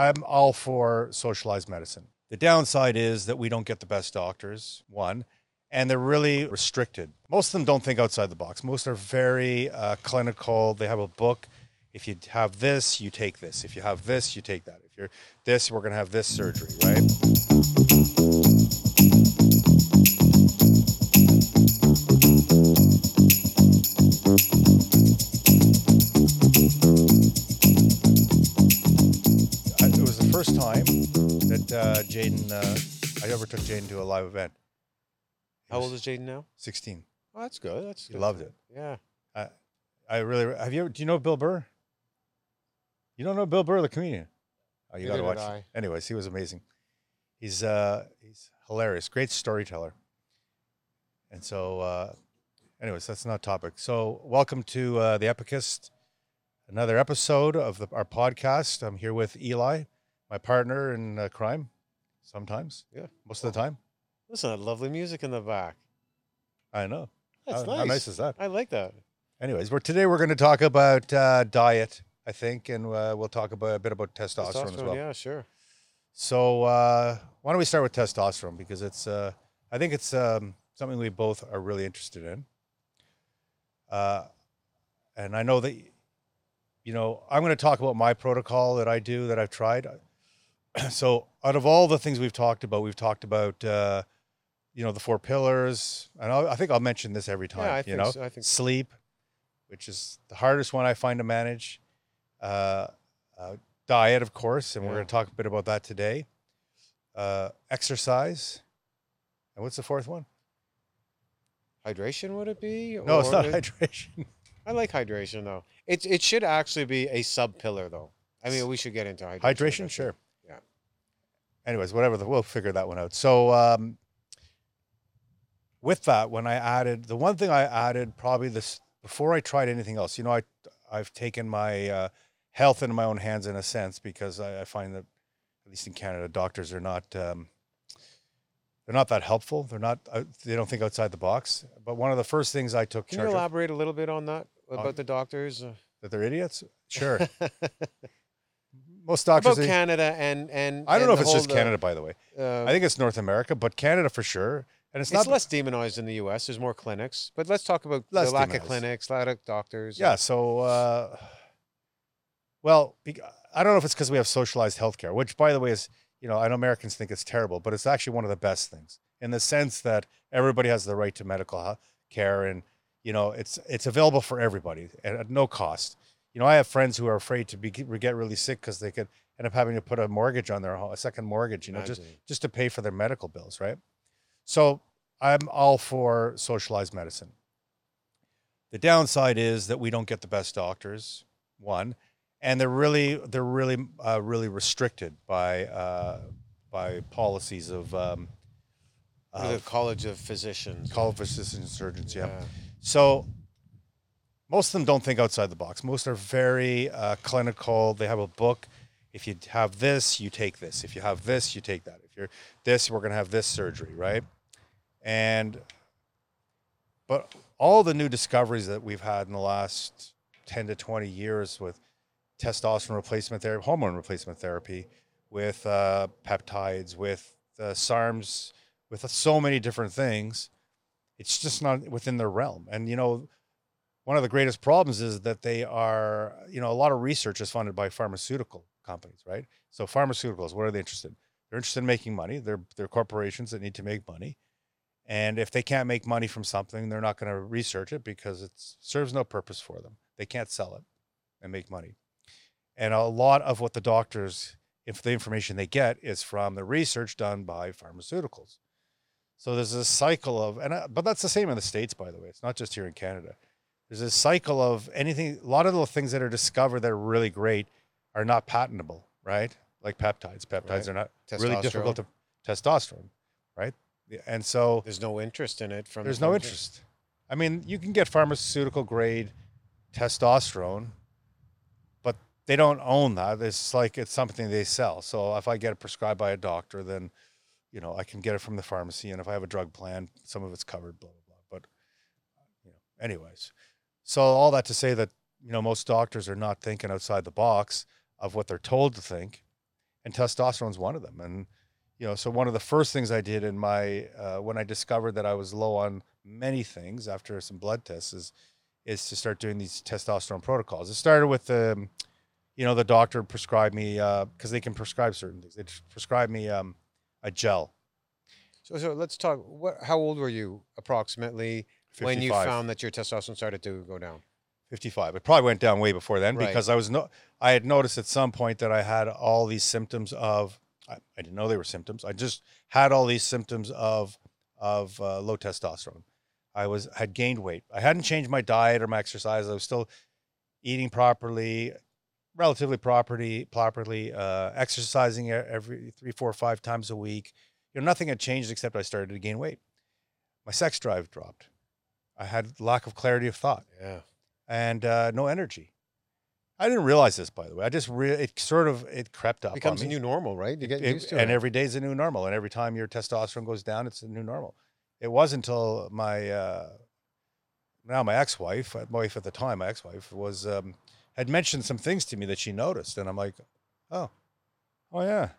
I'm all for socialized medicine. The downside is that we don't get the best doctors, one, and they're really restricted. Most of them don't think outside the box. Most are very uh, clinical. They have a book. If you have this, you take this. If you have this, you take that. If you're this, we're going to have this surgery, right? Jaden, uh, I ever took Jaden to a live event. He How old is Jaden now? 16. Oh, that's good. That's He good. loved it. Yeah. I I really have you ever do you know Bill Burr? You don't know Bill Burr, the comedian? Oh, you gotta watch. did. I. Anyways, he was amazing. He's uh he's hilarious, great storyteller. And so uh anyways, that's not topic. So welcome to uh the Epicist, another episode of the, our podcast. I'm here with Eli, my partner in uh, crime, sometimes. Yeah. Most of the time. Listen, that lovely music in the back. I know. That's how, nice. how nice is that? I like that. Anyways, we're today we're going to talk about uh, diet, I think, and uh, we'll talk about a bit about testosterone, as well. Yeah, sure. So uh, why don't we start with testosterone because it's uh, I think it's um, something we both are really interested in. Uh, and I know that you know I'm going to talk about my protocol that I do that I've tried. so out of all the things we've talked about, we've talked about uh, you know the four pillars, and I'll, I think I'll mention this every time. Yeah, I you think know, so. I think so. sleep, which is the hardest one I find to manage. Uh, uh, diet, of course, and we're going to talk a bit about that today. Uh, exercise, and what's the fourth one? Hydration would it be? No, it's not hydration. I like hydration though. It it should actually be a sub pillar though. I mean, we should get into hydration. Hydration, sure. Anyways, whatever. The, we'll figure that one out. So, um, with that, when I added the one thing I added probably this before I tried anything else, you know, I I've taken my uh, health into my own hands in a sense because I, I find that at least in Canada, doctors are not um, they're not that helpful. They're not uh, they don't think outside the box. But one of the first things I took Can you charge of elaborate a little bit on that about the doctors? That they're idiots. Sure, most doctors. about Canada and and I don't and know if it's just uh, Canada, by the way. Uh, I think it's North America, but Canada for sure. And it's, it's, not less demonized in the U.S. There's more clinics, but let's talk about the lack demonized. of clinics, lack of doctors. Yeah. So, uh, well, I don't know if it's because we have socialized healthcare, which, by the way, is you know I know Americans think it's terrible, but it's actually one of the best things in the sense that everybody has the right to medical care, and you know it's it's available for everybody and at no cost. You know, I have friends who are afraid to be, get really sick because they could end up having to put a mortgage on their home, a second mortgage, you know, just Imagine. just to pay for their medical bills, right? So I'm all for socialized medicine. The downside is that we don't get the best doctors, one, and they're really they're really uh, really restricted by uh, by policies of um, are the College of Physicians. College of Physicians and Surgeons. Yeah. So most of them don't think outside the box. Most are very uh, clinical. They have a book. If you have this, you take this. If you have this, you take that. If you're this, we're going to have this surgery, right? And but all the new discoveries that we've had in the last 10 to 20 years with testosterone replacement therapy, hormone replacement therapy, with uh, peptides, with uh, SARMs, with so many different things, it's just not within their realm. And you know, one of the greatest problems is that they are, you know, a lot of research is funded by pharmaceutical companies, right? So pharmaceuticals, what are they interested in? They're interested in making money. They're they're corporations that need to make money. And if they can't make money from something, they're not going to research it because it serves no purpose for them. They can't sell it and make money. And a lot of what the doctors, if the information they get is from the research done by pharmaceuticals. So there's a cycle of, and I, but that's the same in the states, by the way. It's not just here in Canada. There's a cycle of anything. A lot of the things that are discovered that are really great are not patentable, right? Like peptides. Peptides Right. are not really difficult to testosterone, right? And so There's no interest in it from. the there's no interest. I mean, you can get pharmaceutical grade testosterone, but they don't own that. It's like it's something they sell. So if I get it prescribed by a doctor, then you know I can get it from the pharmacy, and if I have a drug plan, some of it's covered. Blah blah blah. But you know, anyways, so all that to say that you know most doctors are not thinking outside the box of what they're told to think, and testosterone's one of them. And you know, so one of the first things I did in my uh, when I discovered that I was low on many things after some blood tests is is to start doing these testosterone protocols. It started with the, you know, the doctor prescribed me because they can prescribe certain things. They prescribed me um, a gel. So, so let's talk. What? How old were you approximately when you 55. found that your testosterone started to go down? 55. It probably went down way before then Right. because I was no I had noticed at some point that I had all these symptoms of I, I didn't know they were symptoms. I just had all these symptoms of of uh, low testosterone. I was had gained weight. I hadn't changed my diet or my exercise. I was still eating properly, relatively properly, properly uh, exercising e- every three, four, five times a week. You know, nothing had changed except I started to gain weight. My sex drive dropped. I had lack of clarity of thought Yeah. and uh, no energy. I didn't realize this, by the way. I just re- it sort of it crept up. Becomes a new normal, right? You get It- used to and it. every day is a new normal. And every time your testosterone goes down, it's a new normal. It wasn't until my uh, now my ex-wife, my wife at the time, my ex-wife was um, had mentioned some things to me that she noticed, and I'm like, oh, oh yeah.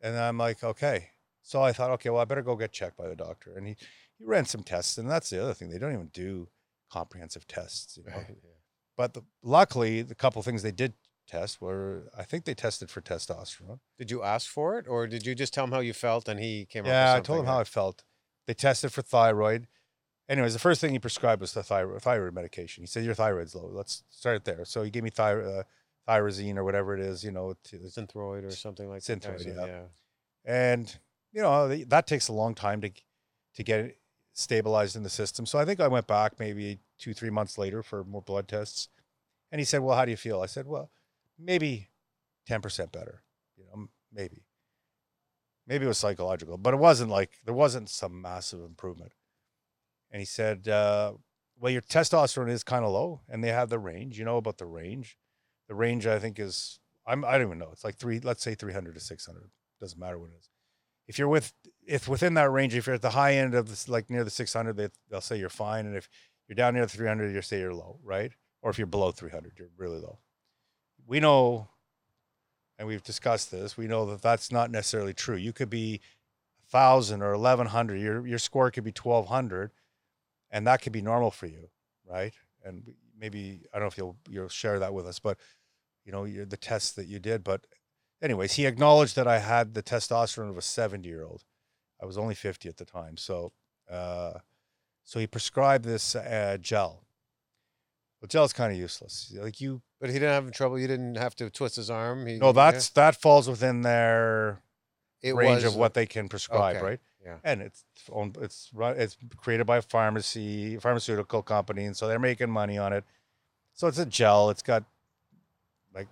And I'm like, okay. So I thought, okay, well, I better go get checked by the doctor. And he he ran some tests, and that's the other thing. They don't even do comprehensive tests. You know? Right, yeah. But the, luckily, the couple things they did test were, I think they tested for testosterone. Did you ask for it, or did you just tell him how you felt and he came up? Yeah, I told him how I felt. They tested for thyroid. Anyways, the first thing he prescribed was the thyroid, thyroid medication. He said your thyroid's low. Let's start there. So he gave me thyro, uh, thyrazine or whatever it is, you know, to, Synthroid or something like that. Synthroid, yeah. yeah. and you know that takes a long time to to get it stabilized in the system. So I think I went back maybe two three months later for more blood tests, and he said, "Well, how do you feel?" I said, "Well, maybe ten percent better. You know, maybe, maybe it was psychological, but it wasn't like there wasn't some massive improvement." And he said, uh, "Well, your testosterone is kind of low, and they have the range. You know about the range. The range I think is." I'm, I don't even know. It's like three, let's say 300 to 600 doesn't matter what it is. If you're with, if within that range, if you're at the high end of this, like near the 600, they, they'll say you're fine. And if you're down near the 300, you'll say you're low, right? Or if you're below 300, you're really low. We know, and we've discussed this, we know that that's not necessarily true. You could be 1,000 or 1,100, your, your score could be 1,200, and that could be normal for you, right? And maybe, I don't know if you'll, you'll share that with us, but you know, the tests that you did. But anyways, he acknowledged that I had the testosterone of a 70 year old. I was only 50 at the time. So, uh, so he prescribed this uh, gel. Well, gel's kind of useless. Like you, But he didn't have trouble. You didn't have to twist his arm. He, no, that's that falls within their it range was, of what they can prescribe, okay. right? Yeah. And it's owned, it's run, it's created by a pharmacy, pharmaceutical company, and so they're making money on it. So it's a gel. It's got like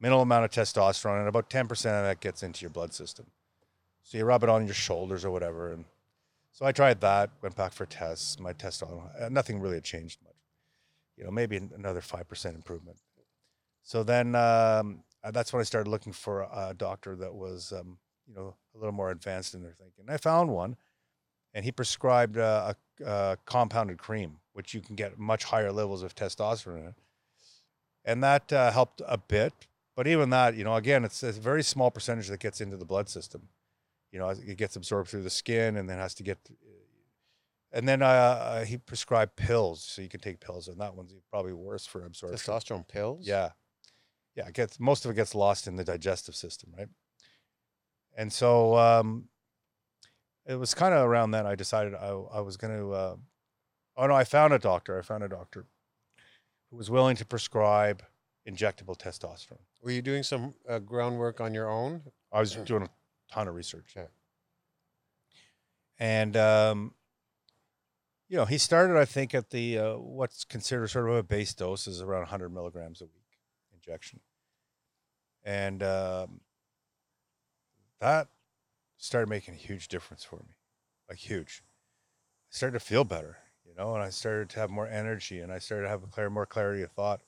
minimal amount of testosterone, and about ten percent of that gets into your blood system. So you rub it on your shoulders or whatever, and so I tried that. Went back for tests. My testosterone, uh, nothing really had changed much. You know, maybe another five percent improvement. So then um, uh, that's when I started looking for a doctor that was, um, you know, a little more advanced in their thinking. I found one, and he prescribed uh, a, a compounded cream, which you can get much higher levels of testosterone in and that uh, helped a bit. But even that, you know, again, it's a very small percentage that gets into the blood system. You know, it gets absorbed through the skin, and then has to get. And then uh, uh, he prescribed pills, so you can take pills, and that one's probably worse for absorption. testosterone pills. Yeah. Yeah, it gets most of it gets lost in the digestive system, right? And so um it was kind of around then I decided I, I was going to uh, oh no, I found a doctor. I found a doctor who was willing to prescribe injectable testosterone. Were you doing some uh, groundwork on your own? I was doing ton of research. Yeah. And um you know, he started I think at the uh, what's considered sort of a base dose is around 100 milligrams a week injection. And um, that started making a huge difference for me, like huge. I started to feel better, you know, and I started to have more energy, and I started to have a clear, more clarity of thought.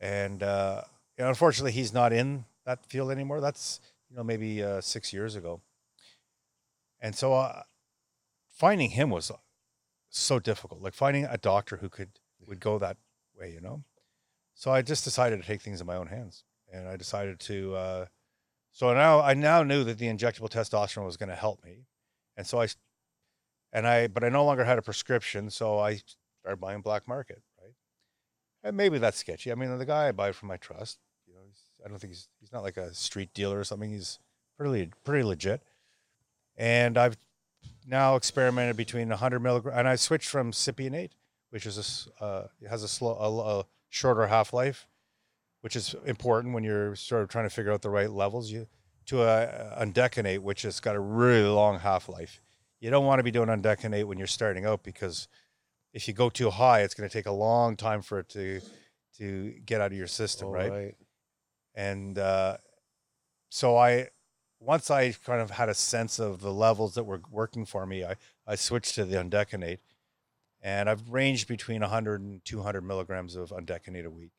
And uh, you know, unfortunately, he's not in that field anymore. That's you know maybe uh, six years ago. And so, uh, finding him was so difficult. Like finding a doctor who could would go that way, you know. So I just decided to take things in my own hands, and I decided to uh, So now I now knew that the injectable testosterone was going to help me, and so I, and I, but I no longer had a prescription, so I started buying black market, right? And maybe that's sketchy. I mean, the guy I buy from, I trust. I don't think he's he's not like a street dealer or something. He's pretty pretty legit. And I've now experimented between 100 milligram, and I switched from Cypionate, which is a uh, has a slow a, a shorter half life, which is important when you're sort of trying to figure out the right levels. You to a undecanate, which has got a really long half life. You don't want to be doing undecanate when you're starting out because if you go too high, it's going to take a long time for it to to get out of your system, All right? And uh, so I once I kind of had a sense of the levels that were working for me, I, I switched to the undecanate, and I've ranged between 100 and 200 milligrams of undecanate a week,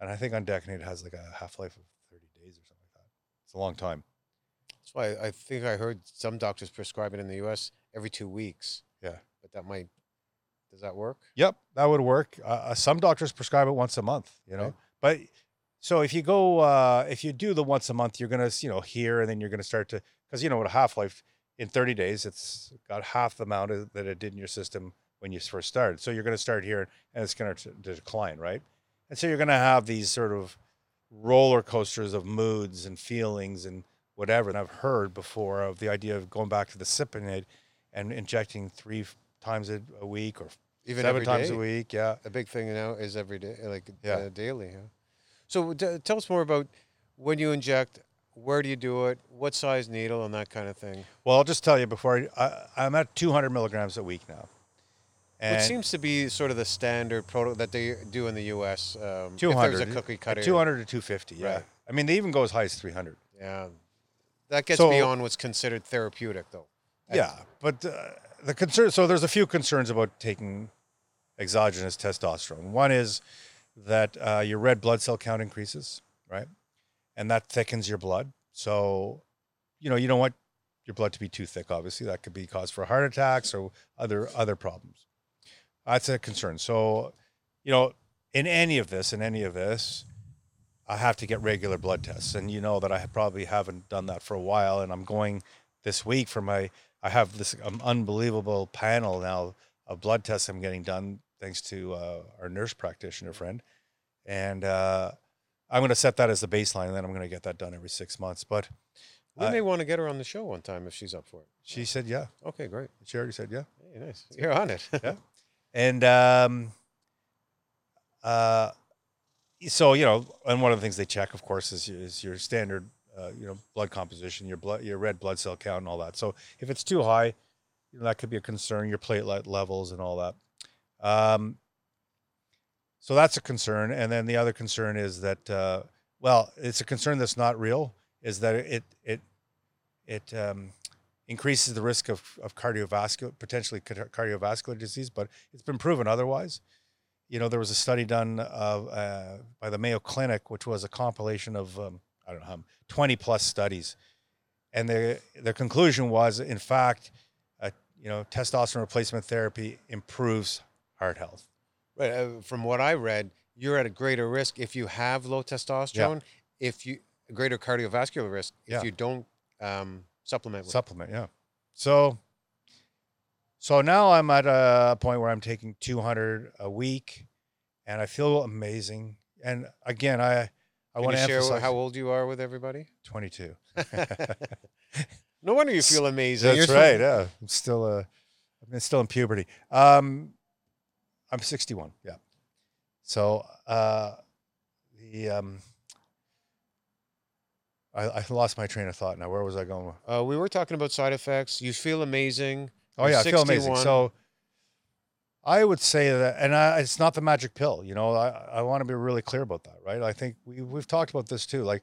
and I think undecanate has like a half life of 30 days or something like that. It's a long time. That's why I think I heard some doctors prescribe it in the U.S. every two weeks. Yeah. But that might. Does that work? Yep, that would work. Uh, uh, some doctors prescribe it once a month, you know. Okay. But so if you go, uh, if you do the once a month, you're gonna, you know, hear, and then you're gonna start to, because you know, what a half life in 30 days, it's got half the amount of, that it did in your system when you first started. So you're gonna start here, and it's gonna t- decline, right? And so you're gonna have these sort of roller coasters of moods and feelings and whatever. And I've heard before of the idea of going back to the Cypionate and injecting three times a, a week or Even seven every times day? a week. Yeah. A big thing now is every day, like Yeah. uh, daily. Huh? So t- tell us more about when you inject. Where do you do it? What size needle and that kind of thing. Well, I'll just tell you before I, I, I'm at 200 milligrams a week now. And seems to be sort of the standard proto that they do in the U.S. Um, 200. If there's a cookie cutter. 200 to 250. Yeah. Right. I mean, they even go as high as 300. Yeah. That gets So- beyond what's considered therapeutic, though. Yeah. But uh, the concern, so there's a few concerns about taking exogenous testosterone. One is that uh, your red blood cell count increases, right? And that thickens your blood. So, you know, you don't want your blood to be too thick, obviously. That could be cause for heart attacks or other other problems. That's a concern. So, you know, in any of this, in any of this, I have to get regular blood tests. And you know that I probably haven't done that for a while. And I'm going this week for my, I have this um, unbelievable panel now of blood tests I'm getting done thanks to uh, our nurse practitioner friend. And uh, I'm going to set that as the baseline and then I'm going to get that done every six months. But We Uh, may want to get her on the show one time if she's up for it. she said, yeah. Okay, great. She already said, yeah. Hey, nice. You're on it. Yeah. And um, uh, so you know, and one of the things they check, of course, is is your standard, uh, you know, blood composition, your blood, your red blood cell count, and all that. So if it's too high, you know, that could be a concern. Your platelet levels and all that. Um, so that's a concern, and then the other concern is that, uh, well, it's a concern that's not real. Is that it it it um, increases the risk of, of cardiovascular, potentially cardiovascular disease, but it's been proven otherwise. You know, there was a study done of, uh, by the Mayo Clinic, which was a compilation of, um, I don't know, how 20 plus studies. And the, the conclusion was, in fact, uh, you know, testosterone replacement therapy improves heart health. Right. Uh, from what I read, you're at a greater risk if you have low testosterone, if you greater cardiovascular risk if Yeah. you don't um, supplement with. supplement yeah so so now i'm at a point where i'm taking 200 a week and i feel amazing and again i i want to share emphasize how old you are with everybody? 22 no wonder you feel amazing. that's You're right so- yeah i'm still uh i'm still in puberty um i'm 61 yeah so uh the um I, I lost my train of thought now. Where was I going? Uh, we were talking about side effects. You feel amazing. Oh You're yeah, I feel amazing. So I would say that, and I, it's not the magic pill. You know, I, I want to be really clear about that, right? I think we we've talked about this too. Like,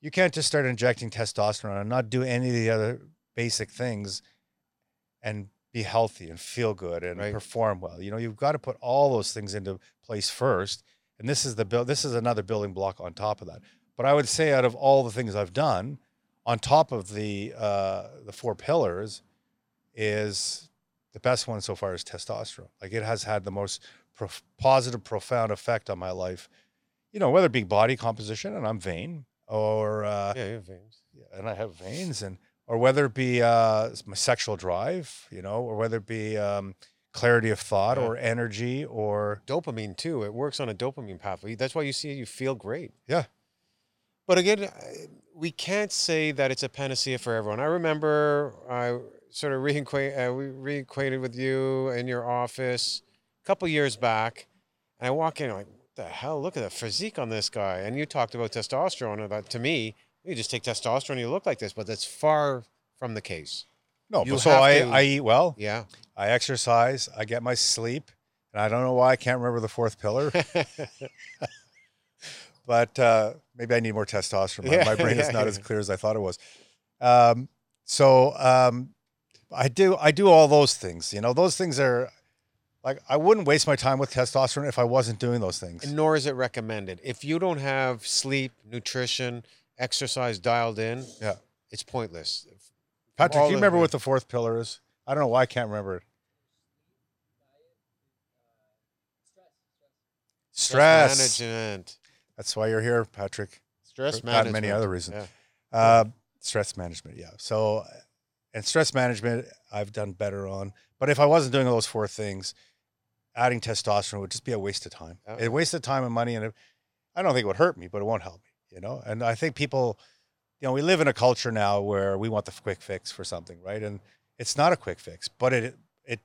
you can't just start injecting testosterone and not do any of the other basic things, and be healthy and feel good and Right. perform well. You know, you've got to put all those things into place first, and this is the build. This is another building block on top of that. But I would say, out of all the things I've done, on top of the uh, the four pillars, is the best one so far is testosterone. Like it has had the most prof- positive, profound effect on my life. You know, whether it be body composition, and I'm vain, or uh, Yeah, you have veins. Yeah, and I have veins, and or whether it be uh, my sexual drive, you know, or whether it be um, clarity of thought Yeah. or energy or Dopamine too. It works on a dopamine pathway. That's why you see you feel great. yeah, But again, we can't say that it's a panacea for everyone. I remember I sort of reacquaint, uh, we reacquainted with you in your office a couple years back, and I walk in like, what the hell? Look at the physique on this guy. And you talked about testosterone. That to me, you just take testosterone, you look like this, but that's far from the case. no. You but so I, to- I eat well, Yeah. I exercise, I get my sleep, and I don't know why I can't remember the fourth pillar, but uh, maybe I need more testosterone. My, Yeah, my brain is not yeah. as clear as I thought it was. Um, so um, I do I do all those things. You know, those things are like I wouldn't waste my time with testosterone if I wasn't doing those things. And nor is it recommended. If you don't have sleep, nutrition, exercise dialed in, Yeah. it's pointless. Patrick, all do you the- remember what the fourth pillar is? I don't know why I can't remember it. Stress. management. That's why you're here, Patrick. Stress For- management. and many other reasons. Yeah. Uh, stress management, yeah. So, and stress management, I've done better on. But if I wasn't doing all those four things, adding testosterone would just be a waste of time. Yeah. It wasted time and money, and it, I don't think it would hurt me, but it won't help me. You know, and I think people, you know, we live in a culture now where we want the quick fix for something, right? And it's not a quick fix, but it, it,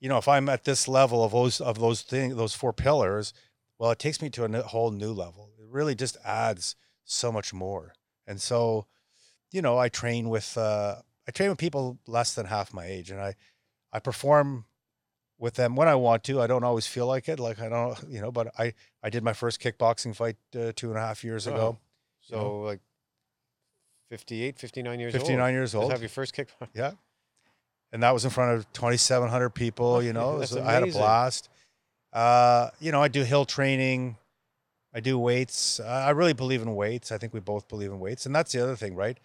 you know, if I'm at this level of those of those things, those four pillars, well, it takes me to a whole new level. It really just adds so much more. And so, you know, I train with uh, I train with people less than half my age, and I I perform with them when I want to. I don't always feel like it, like I don't, you know. But I I did my first kickboxing fight uh, two and a half years ago. So like 58, 59 years old. Fifty nine years old. Just old. have your first kick. Yeah. And that was in front of 2,700 people, you know, I had a blast. Uh, you know, I do hill training. I do weights. Uh, I really believe in weights. I think we both believe in weights. And that's the other thing, right?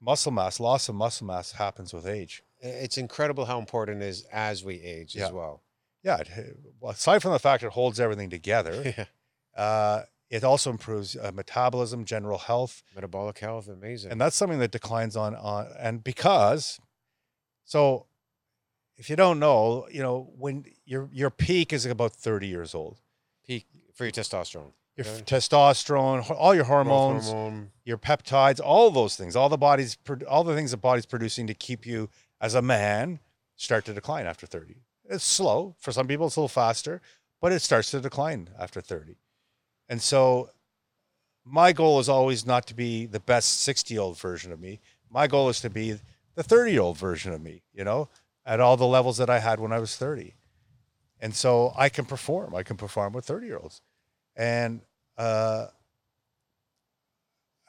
Muscle mass, loss of muscle mass happens with age. It's incredible how important it is as we age Yeah. as well. Yeah. It, well, aside from the fact it holds everything together, Yeah. uh, it also improves uh, metabolism, general health. Metabolic health, amazing. and that's something that declines on on and because so if you don't know you know when your your peak is about 30 years old Peak for your testosterone. your Okay. testosterone all your hormones hormone. your peptides all those things all the body's all the things the body's producing to keep you as a man start to decline after 30 it's slow for some people it's a little faster but it starts to decline after 30 and so my goal is always not to be the best 60 year old version of me my goal is to be the 30 year old version of me you know at all the levels that i had when i was 30 and so i can perform i can perform with 30 year olds and uh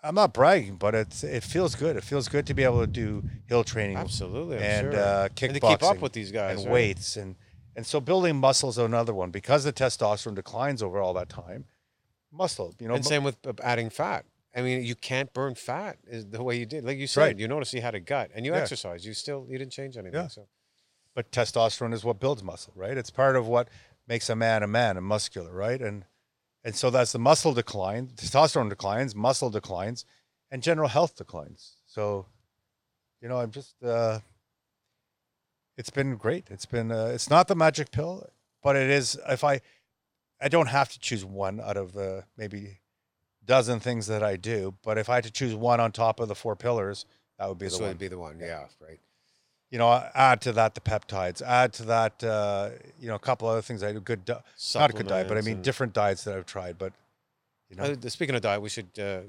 I'm not bragging, but it's it feels good. It feels good to be able to do hill training Absolutely. I'm and sure. uh, and kickboxing to keep up with these guys. and right? weights and and so building muscles is another one because the testosterone declines over all that time. Muscle, you know, and same with uh, adding fat. I mean, you can't burn fat is the way you did. Like you said, Right. you notice you had a gut and you Yeah. exercise. You still you didn't change anything. Yeah. So but testosterone is what builds muscle, right? It's part of what makes a man a man and muscular, right? And and so that's the muscle decline, testosterone declines, muscle declines, and general health declines. So, you know, I'm just uh it's been great. It's been uh, it's not the magic pill, but it is if I I don't have to choose one out of the maybe dozen things that I do, but if I had to choose one on top of the four pillars, that would be this the one would be the one. Yeah, right. you know, add to that the peptides, add to that, uh, you know, a couple other things. I do good, di- not a good diet, but I mean and- different diets that I've tried. But you know, Uh, speaking of diet, we should uh,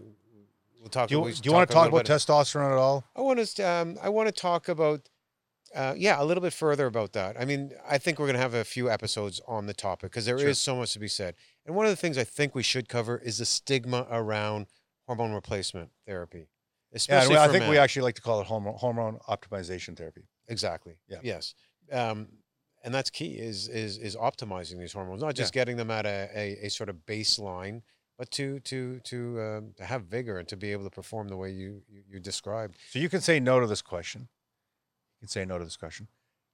we'll talk. do you, do you want to talk a little about testosterone at all? I want to um, I want to talk about uh, yeah a little bit further about that. I mean, I think we're going to have a few episodes on the topic because there is Sure. so much to be said. And one of the things I think we should cover is the stigma around hormone replacement therapy, Yeah, especially and I think we actually like to call it hormone, hormone optimization therapy. exactly Yeah. yes. Um, and that's key is is is optimizing these hormones, not just getting them at a, a, a sort of baseline, but to to to um, to have vigor and to be able to perform the way you you, you described. So you can say no to this question. Can say no to this question.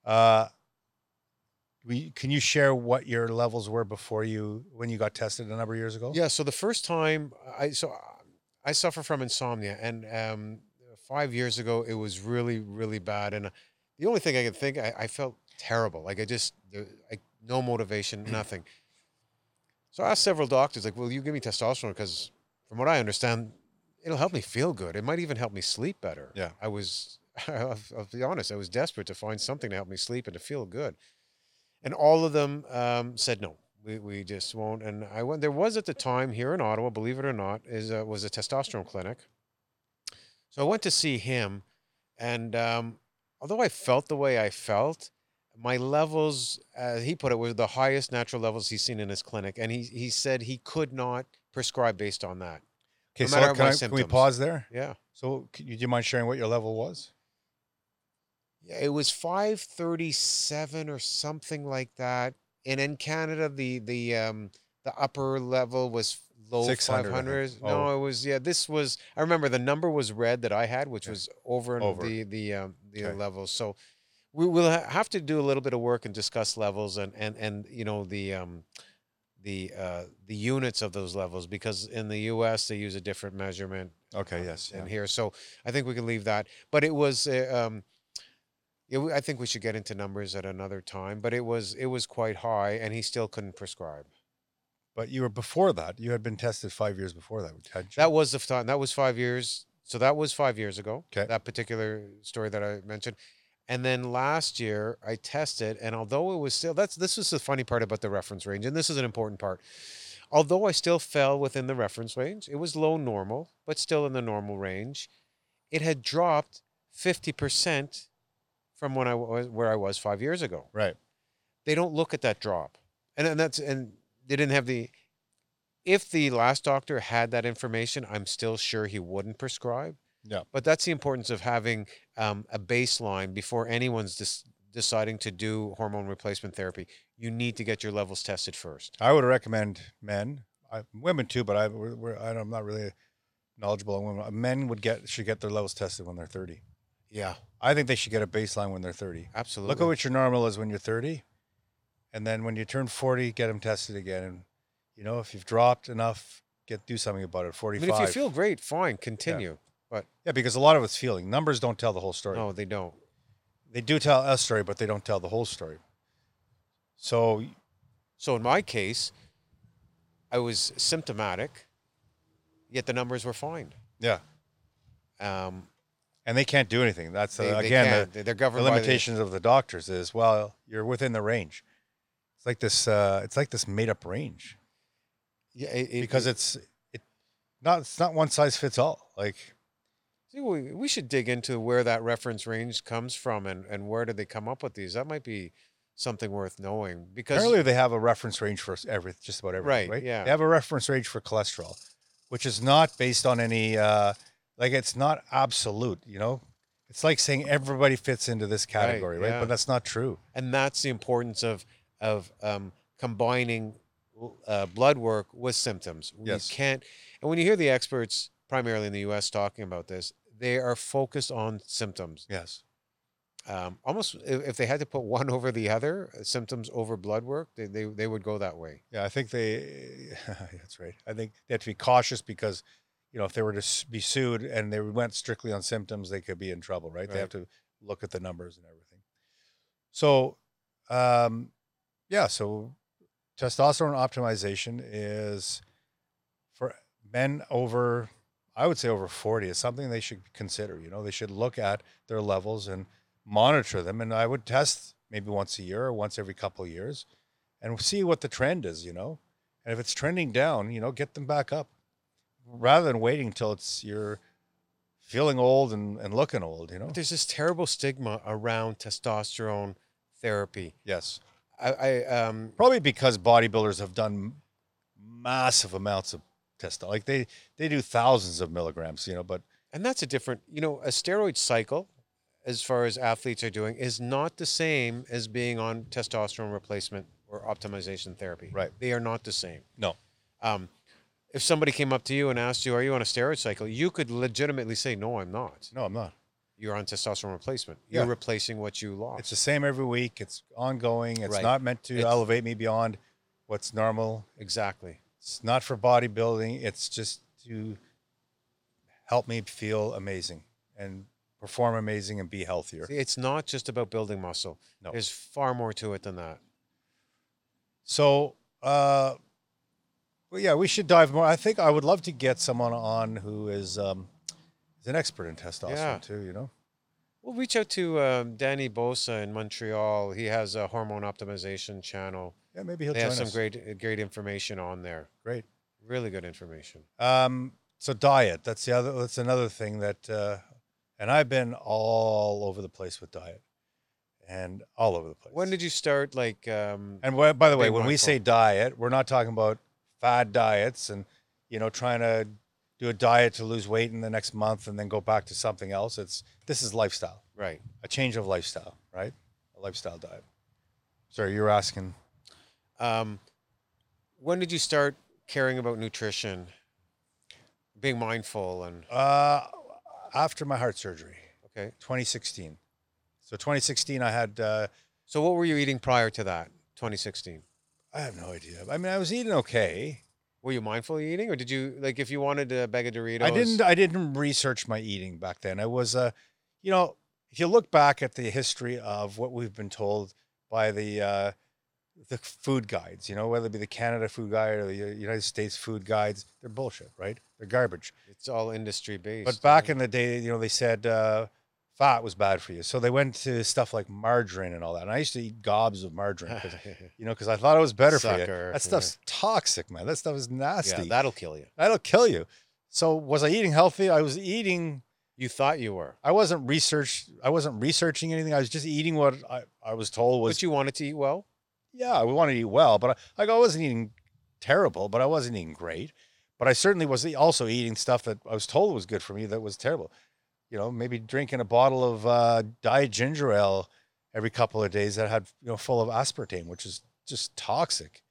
Uh, we, can you share what your levels were before you when you got tested a number of years ago? Yeah. So the first time I so I suffer from insomnia, and um, five years ago it was really, really bad. And the only thing I could think, I, I felt terrible. Like I just, I, no motivation, nothing. So I asked several doctors, like, "Will you give me testosterone?" Because from what I understand, it'll help me feel good. It might even help me sleep better. Yeah. I was, I'll, I'll be honest, I was desperate to find something to help me sleep and to feel good. And all of them um, said no. We, we just won't. And I went. There was at the time here in Ottawa, believe it or not, is a, was a testosterone clinic. So I went to see him, and um, although I felt the way I felt, my levels, uh, he put it, were the highest natural levels he's seen in his clinic, and he he said he could not prescribe based on that. Okay, No so can, I, can we pause there? Yeah. So, do you mind sharing what your level was? Yeah, it was 537 or something like that. And in Canada, the the um the upper level was low 600, I think. 500s. Oh. No, it was yeah. This was I remember the number was red that I had, which was over, Over. the the um, the Okay. levels. So we will have to do a little bit of work and discuss levels and and and you know the um the uh the units of those levels because in the U.S. they use a different measurement Okay, yes. in yeah. here. So I think we can leave that. But it was, uh, um, yeah, I think we should get into numbers at another time. But it was, it was quite high, and he still couldn't prescribe. But you were before that. You had been tested five years before that. That was the time. That was five years. So that was five years ago. 'Kay. That particular story that I mentioned. And then last year I tested, and although it was still that's this was the funny part about the reference range, and this is an important part. Although I still fell within the reference range, it was low normal, but still in the normal range. It had dropped fifty percent from when I was where I was five years ago right. they don't look at that drop and, and that's and they didn't have the if the last doctor had that information i'm still sure he wouldn't prescribe Yeah. but that's the importance of having um, a baseline before anyone's dis- deciding to do hormone replacement therapy you need to get your levels tested first I would recommend men, I, women too, but I, we're, we're, I don't- I'm not really knowledgeable on women. Men would get should get their levels tested when they're 30. Yeah I think they should get a baseline when they're 30. absolutely Look at what your normal is when you're 30, and then when you turn 40, get them tested again. And you know, if you've dropped enough, get do something about it. I 45. mean, if you feel great fine continue But yeah, because a lot of it's feeling. Numbers don't tell the whole story. no they don't They do tell a story, but they don't tell the whole story. So so in my case i was symptomatic yet the numbers were fine yeah, um, and they can't do anything. That's uh, they, they again the. They- they're the limitations of the doctors is well you're within the range it's like this uh it's like this made up range Yeah, it, it- because it's it not it's not one size fits all like See, we, we should dig into where that reference range comes from and, and where did they come up with these. That might be something worth knowing because apparently they have a reference range for every just about everything Right, right yeah. they have a reference range for cholesterol which is not based on any uh like it's not absolute you know it's like saying everybody fits into this category right, yeah. but that's not true and that's the importance of of um, combining uh, blood work with symptoms. We Yes. can't. And when you hear the experts, primarily in the U.S., talking about this, they are focused on symptoms. yes Um, almost, if, if they had to put one over the other, uh, symptoms over blood work, they, they they would go that way. Yeah, I think they. that's right. I think they have to be cautious because, you know, if they were to be sued and they went strictly on symptoms, they could be in trouble, right? They have to look at the numbers and everything. So, um, yeah. So, testosterone optimization is for men over, I would say over forty, is something they should consider. You know, they should look at their levels and monitor them, and I would test maybe once a year or once every couple of years and see what the trend is, you know. And if it's trending down, you know, get them back up rather than waiting until it's you're feeling old and, and looking old, you know. But there's this terrible stigma around testosterone therapy. Yes. I, I um, Probably because bodybuilders have done massive amounts of testosterone. Like they they do thousands of milligrams, you know, but and that's a different, you know, a steroid cycle, as far as athletes are doing, is not the same as being on testosterone replacement or optimization therapy. Right. They are not the same. no. Um, if somebody came up to you and asked you, "Are you on a steroid cycle?" you could legitimately say, "No, I'm not. No, I'm not. You're on testosterone replacement. You're Yeah. replacing what you lost." It's the same every week. It's ongoing. It's Right. not meant to It's- elevate me beyond what's normal. exactly. It's not for bodybuilding. It's just to help me feel amazing and perform amazing and be healthier. See, it's not just about building muscle. No. There's far more to it than that. So, uh, well, yeah, we should dive more. I think I would love to get someone on who is um, is an expert in testosterone Yeah. too. You know, We'll reach out to um, Danny Bosa in Montreal. He has a hormone optimization channel. yeah, maybe he'll They join have some us. great, uh, great information on there. Great. Really good information. Um, so diet. That's the other. That's another thing that, uh, and I've been all over the place with diet, and all over the place. When did you start? Like, um, And wh- by the way, when we mindful. say diet, we're not talking about fad diets and you know trying to do a diet to lose weight in the next month and then go back to something else. It's this is lifestyle, right? a change of lifestyle, right? A lifestyle diet. Sorry, you were asking. Um, when did you start caring about nutrition, being mindful, and Uh, after my heart surgery, okay? 2016. So 2016, I had. Uh, So, what were you eating prior to that? 2016. I have no idea. I mean, I was eating okay. Were you mindful eating, or did you like if you wanted a bag of Doritos? I didn't. I didn't research my eating back then. I was, uh, you know, if you look back at the history of what we've been told by the uh, the food guides, you know, whether it be the Canada Food Guide or the United States Food Guides, they're bullshit, right? They're garbage. It's all industry based. But back in the day, you know, they said uh, fat was bad for you, so they went to stuff like margarine and all that. And I used to eat gobs of margarine, you know, because I thought it was better for you. That stuff's toxic, man. That stuff is nasty. yeah, that'll kill you. That'll kill you. So was I eating healthy? I was eating. You thought you were, I wasn't research. I wasn't researching anything. I was just eating what I, I was told was. but you wanted to eat well. yeah, I wanted to eat well, but I, like I wasn't eating terrible, but I wasn't eating great. But I certainly was also eating stuff that I was told was good for me that was terrible. You know, maybe drinking a bottle of uh, diet ginger ale every couple of days that had you know full of aspartame, which is just toxic.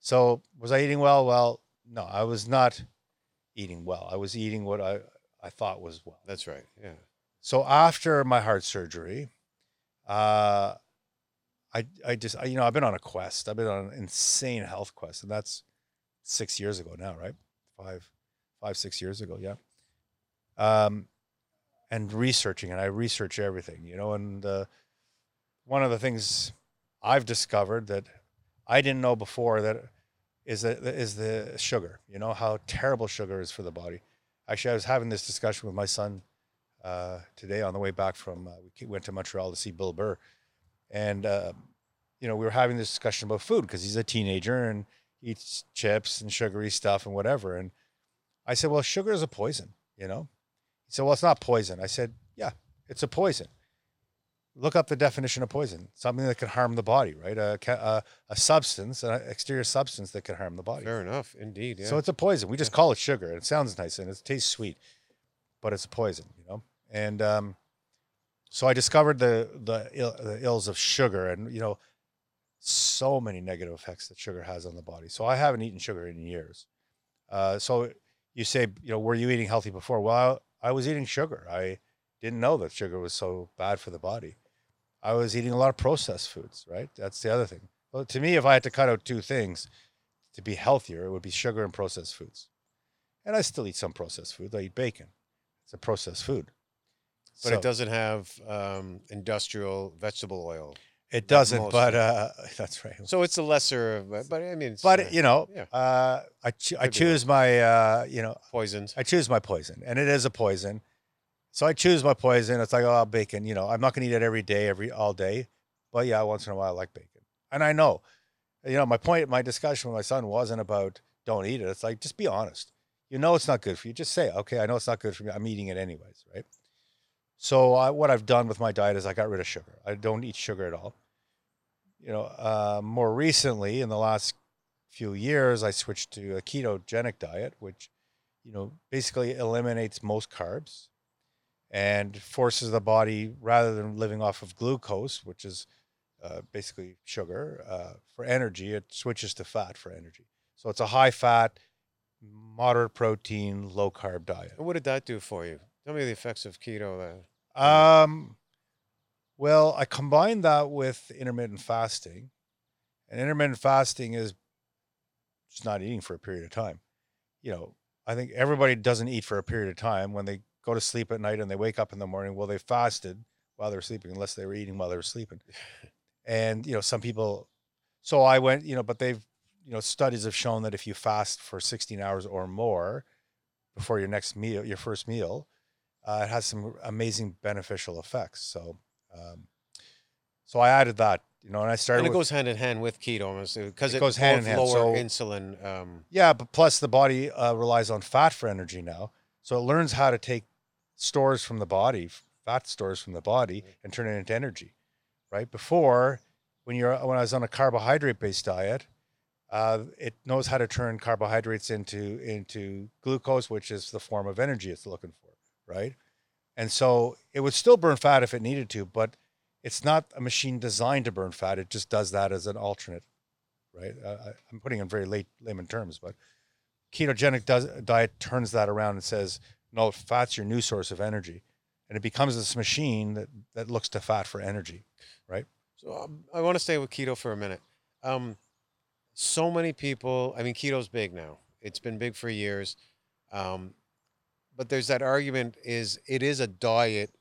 So was I eating well? Well, no, I was not eating well. I was eating what I I thought was well. That's right. Yeah. So after my heart surgery, uh, I I just I, you know I've been on a quest. I've been on an insane health quest, and that's six years ago now, right? Five, five six years ago, yeah. Um, and researching, and I research everything, you know. And uh, one of the things I've discovered that I didn't know before that is that is the sugar. You know how terrible sugar is for the body. Actually, I was having this discussion with my son uh, today on the way back from uh, we went to Montreal to see Bill Burr, and uh, you know we were having this discussion about food because he's a teenager and eats chips and sugary stuff and whatever. And I said, well, sugar is a poison, you know. He said, well, it's not poison. I said, yeah, it's a poison. Look up the definition of poison. Something that can harm the body, right? A, a, a substance, an exterior substance that can harm the body. Fair enough. Indeed. Yeah. So it's a poison. We just call it sugar. It sounds nice and it tastes sweet, but it's a poison, you know. And um, so I discovered the the, Ill, the ills of sugar, and you know, so many negative effects that sugar has on the body. So I haven't eaten sugar in years. Uh, so you say, you know, were you eating healthy before? Well, I, was eating sugar. I didn't know that sugar was so bad for the body. I was eating a lot of processed foods. Right. That's the other thing. Well, to me, if I had to cut out two things to be healthier, it would be sugar and processed foods. And I still eat some processed food. I eat bacon. It's a processed food. but So- it doesn't have um, industrial vegetable oil. It doesn't, but uh, that's right. So it's a lesser of, but- but I mean, it's, But uh, you know, yeah. uh, I I Could be choose my uh, you know poisons. I choose my poison, and it is a poison. So I choose my poison. It's like oh bacon. You know, I'm not gonna eat it every day, every all day, but yeah, once in a while I like bacon, and I know, you know, my point, my discussion with my son wasn't about don't eat it. It's like just be honest. You know, it's not good for you. Just say, okay, I know it's not good for me. I'm eating it anyways, right? So I, what I've done with my diet is I got rid of sugar. I don't eat sugar at all. You know, uh, more recently in the last few years, I switched to a ketogenic diet, which you know basically eliminates most carbs and forces the body rather than living off of glucose, which is uh, basically sugar uh, for energy, it switches to fat for energy. So it's a high fat, moderate protein, low carb diet. What did that do for you? Tell me the effects of keto. That Um, well, I combined that with intermittent fasting, and intermittent fasting is just not eating for a period of time. You know, I think everybody doesn't eat for a period of time when they go to sleep at night and they wake up in the morning. Well, they fasted while they were sleeping, unless they were eating while they were sleeping. And you know, some people. So I went, you know, but they've, you know, studies have shown that if you fast for 16 hours or more before your next meal, your first meal, uh, it has some amazing beneficial effects. So, um, so I added that, you know, and I started. And it with- goes hand in hand with keto because It it, goes hand in hand, lower so- insulin. Um, Yeah, but plus the body uh, relies on fat for energy now, so it learns how to take stores from the body, fat stores from the body, and turn it into energy. Right before, when you're when I was on a carbohydrate based diet, uh, it knows how to turn carbohydrates into into glucose, which is the form of energy it's looking for. Right, and so it would still burn fat if it needed to, but it's not a machine designed to burn fat. It just does that as an alternate. Right, uh, I'm putting in very late layman terms, but ketogenic does, diet turns that around and says, no, fat's your new source of energy. And it becomes this machine that, that looks to fat for energy. Right? So um, I want to stay with keto for a minute. Um, so many people. I mean, keto's big now. It's been big for years. Um, but there's that argument: is it is a diet?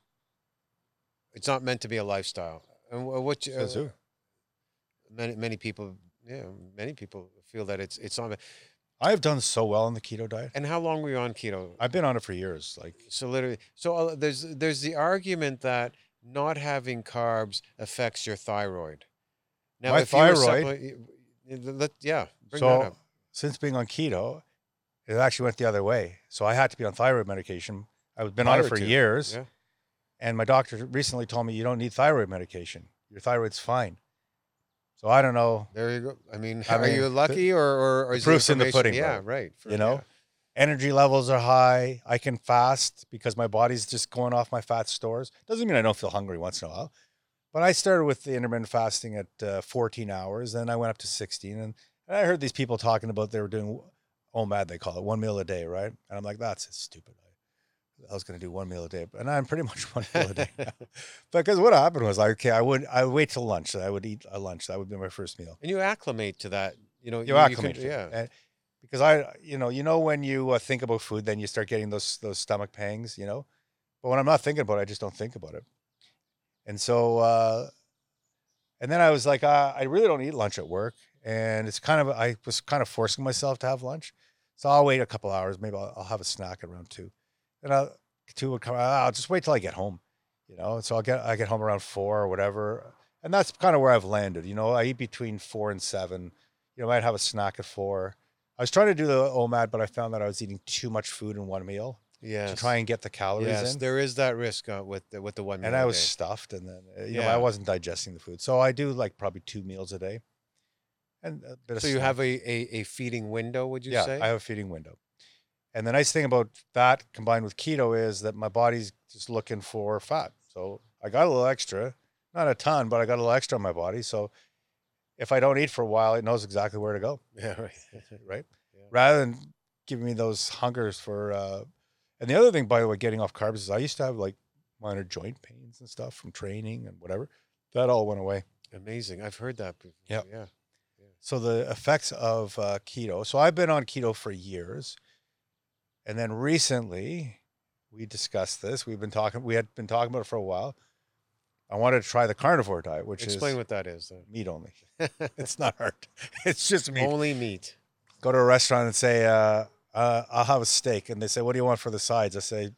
It's not meant to be a lifestyle. And what you- Says who? many many people, yeah, many people feel that it's it's not. I have done so well on the keto diet. And how long were you on keto? I've been on it for years. Like, So literally, so uh, there's there's the argument that not having carbs affects your thyroid. Now, My if you were thyroid- suppli- y- y- let- yeah, bring so that up. since being on keto, it actually went the other way. So I had to be on thyroid medication. I've been on it for to, years. yeah. And my doctor recently told me you don't need thyroid medication. Your thyroid's fine. So I don't know. There you go. I mean, I are mean, you the- lucky or or, or the is proof's in the pudding, Yeah, bro. right. for- you know yeah. energy levels are high i can fast because my body's just going off my fat stores doesn't mean i don't feel hungry once in a while but i started with the intermittent fasting at uh, 14 hours then i went up to 16 and, and i heard these people talking about they were doing omad they call it one meal a day right and i'm like that's stupid i was going to do one meal a day and i'm pretty much one meal a day because what happened was like okay i would i would wait till lunch i would eat a lunch that would be my first meal And you acclimate to that. You know, you can- acclimate yeah. And- because I, you know, you know when you uh, think about food, then you start getting those those stomach pangs, you know. But when I'm not thinking about it, I just don't think about it. And so, uh, and then I was like, uh, I really don't eat lunch at work, and it's kind of I was kind of forcing myself to have lunch. So I'll wait a couple hours, maybe I'll, I'll have a snack around two, and I'll, two would come. "Ah, I'll just wait till I get home, you know. So I'll get I get home around four or whatever, and that's kind of where I've landed. You know, I eat between four and seven. You know, I might have a snack at four. I was trying to do the OMAD, but I found that I was eating too much food in one meal Yes. to try and get the calories yes, in. there is that risk uh, with the, with the one. And I was day. stuffed, and then uh, you know I wasn't digesting the food, so I do like probably two meals a day, and a bit of. So you have a, a, a feeding window, would you yeah, say? I have a feeding window, and the nice thing about that combined with keto is that my body's just looking for fat, so I got a little extra, not a ton, but I got a little extra on my body, so if I don't eat for a while, it knows exactly where to go. yeah, right. right? Yeah. Rather than giving me those hungers for. Uh, and the other thing, by the way, getting off carbs is I used to have like minor joint pains and stuff from training and whatever. That all went away. Amazing. I've heard that. Before. Yep. Yeah. So the effects of uh, keto. So I've been on keto for years, and then recently we discussed this. We've been talking. We had been talking about it for a while. I wanted to try the carnivore diet, which Explain is what that is. Then. meat only. It's not hard. It's just meat. Only meat. go to a restaurant and say, uh, uh, I'll have a steak. And they say, What do you want for the sides? I say,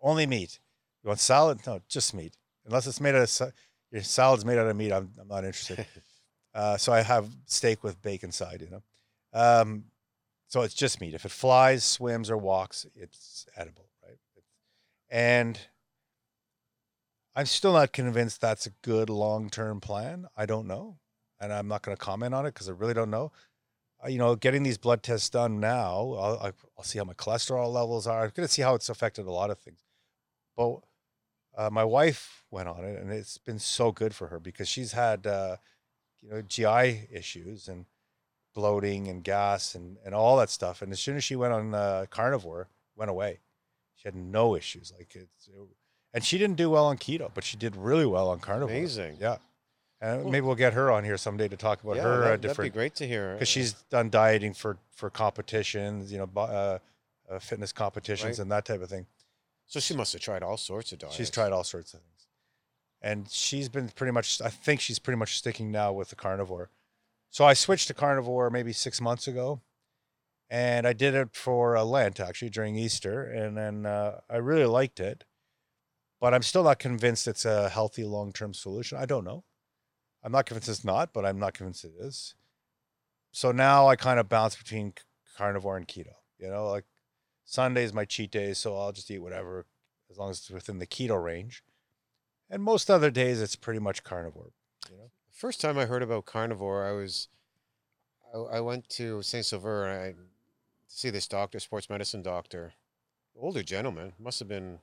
Only meat. You want salad? No, just meat. Unless it's made out of, your salad's made out of meat, I'm, I'm not interested. uh, so I have steak with bacon side, you know. Um, so it's just meat. If it flies, swims, or walks, it's edible, right? And I'm still not convinced that's a good long term plan. I don't know. And I'm not going to comment on it because I really don't know uh, you know, getting these blood tests done now, I'll, I'll- see how my cholesterol levels are. I'm going to see how it's affected a lot of things. But uh, my wife went on it, and it's been so good for her because she's had, uh, you know, GI issues and bloating and gas and, and all that stuff. And as soon as she went on uh, carnivore, went away. She had no issues. Like it's, and she didn't do well on keto, but she did really well on carnivore. Amazing. Yeah. And Cool. maybe we'll get her on here someday to talk about yeah, her uh, that, would be great to hear. because she's done dieting for for competitions, you know, uh, uh, fitness competitions Right. and that type of thing. So she must have tried all sorts of diets. She's tried all sorts of things, and she's been pretty much. I think she's pretty much sticking now with the carnivore. So I switched to carnivore maybe six months ago, and I did it for a Lent actually during Easter, and then uh, I really liked it, but I'm still not convinced it's a healthy long term solution. I don't know. I'm not convinced it's not, but I'm not convinced it is. So now I kind of bounce between carnivore and keto. You know, like Sunday is my cheat day, so I'll just eat whatever as long as it's within the keto range. And most other days, it's pretty much carnivore. You know, First time I heard about carnivore, I was, I, I went to Saint Sauveur and I to see this doctor, sports medicine doctor, older gentleman, must have been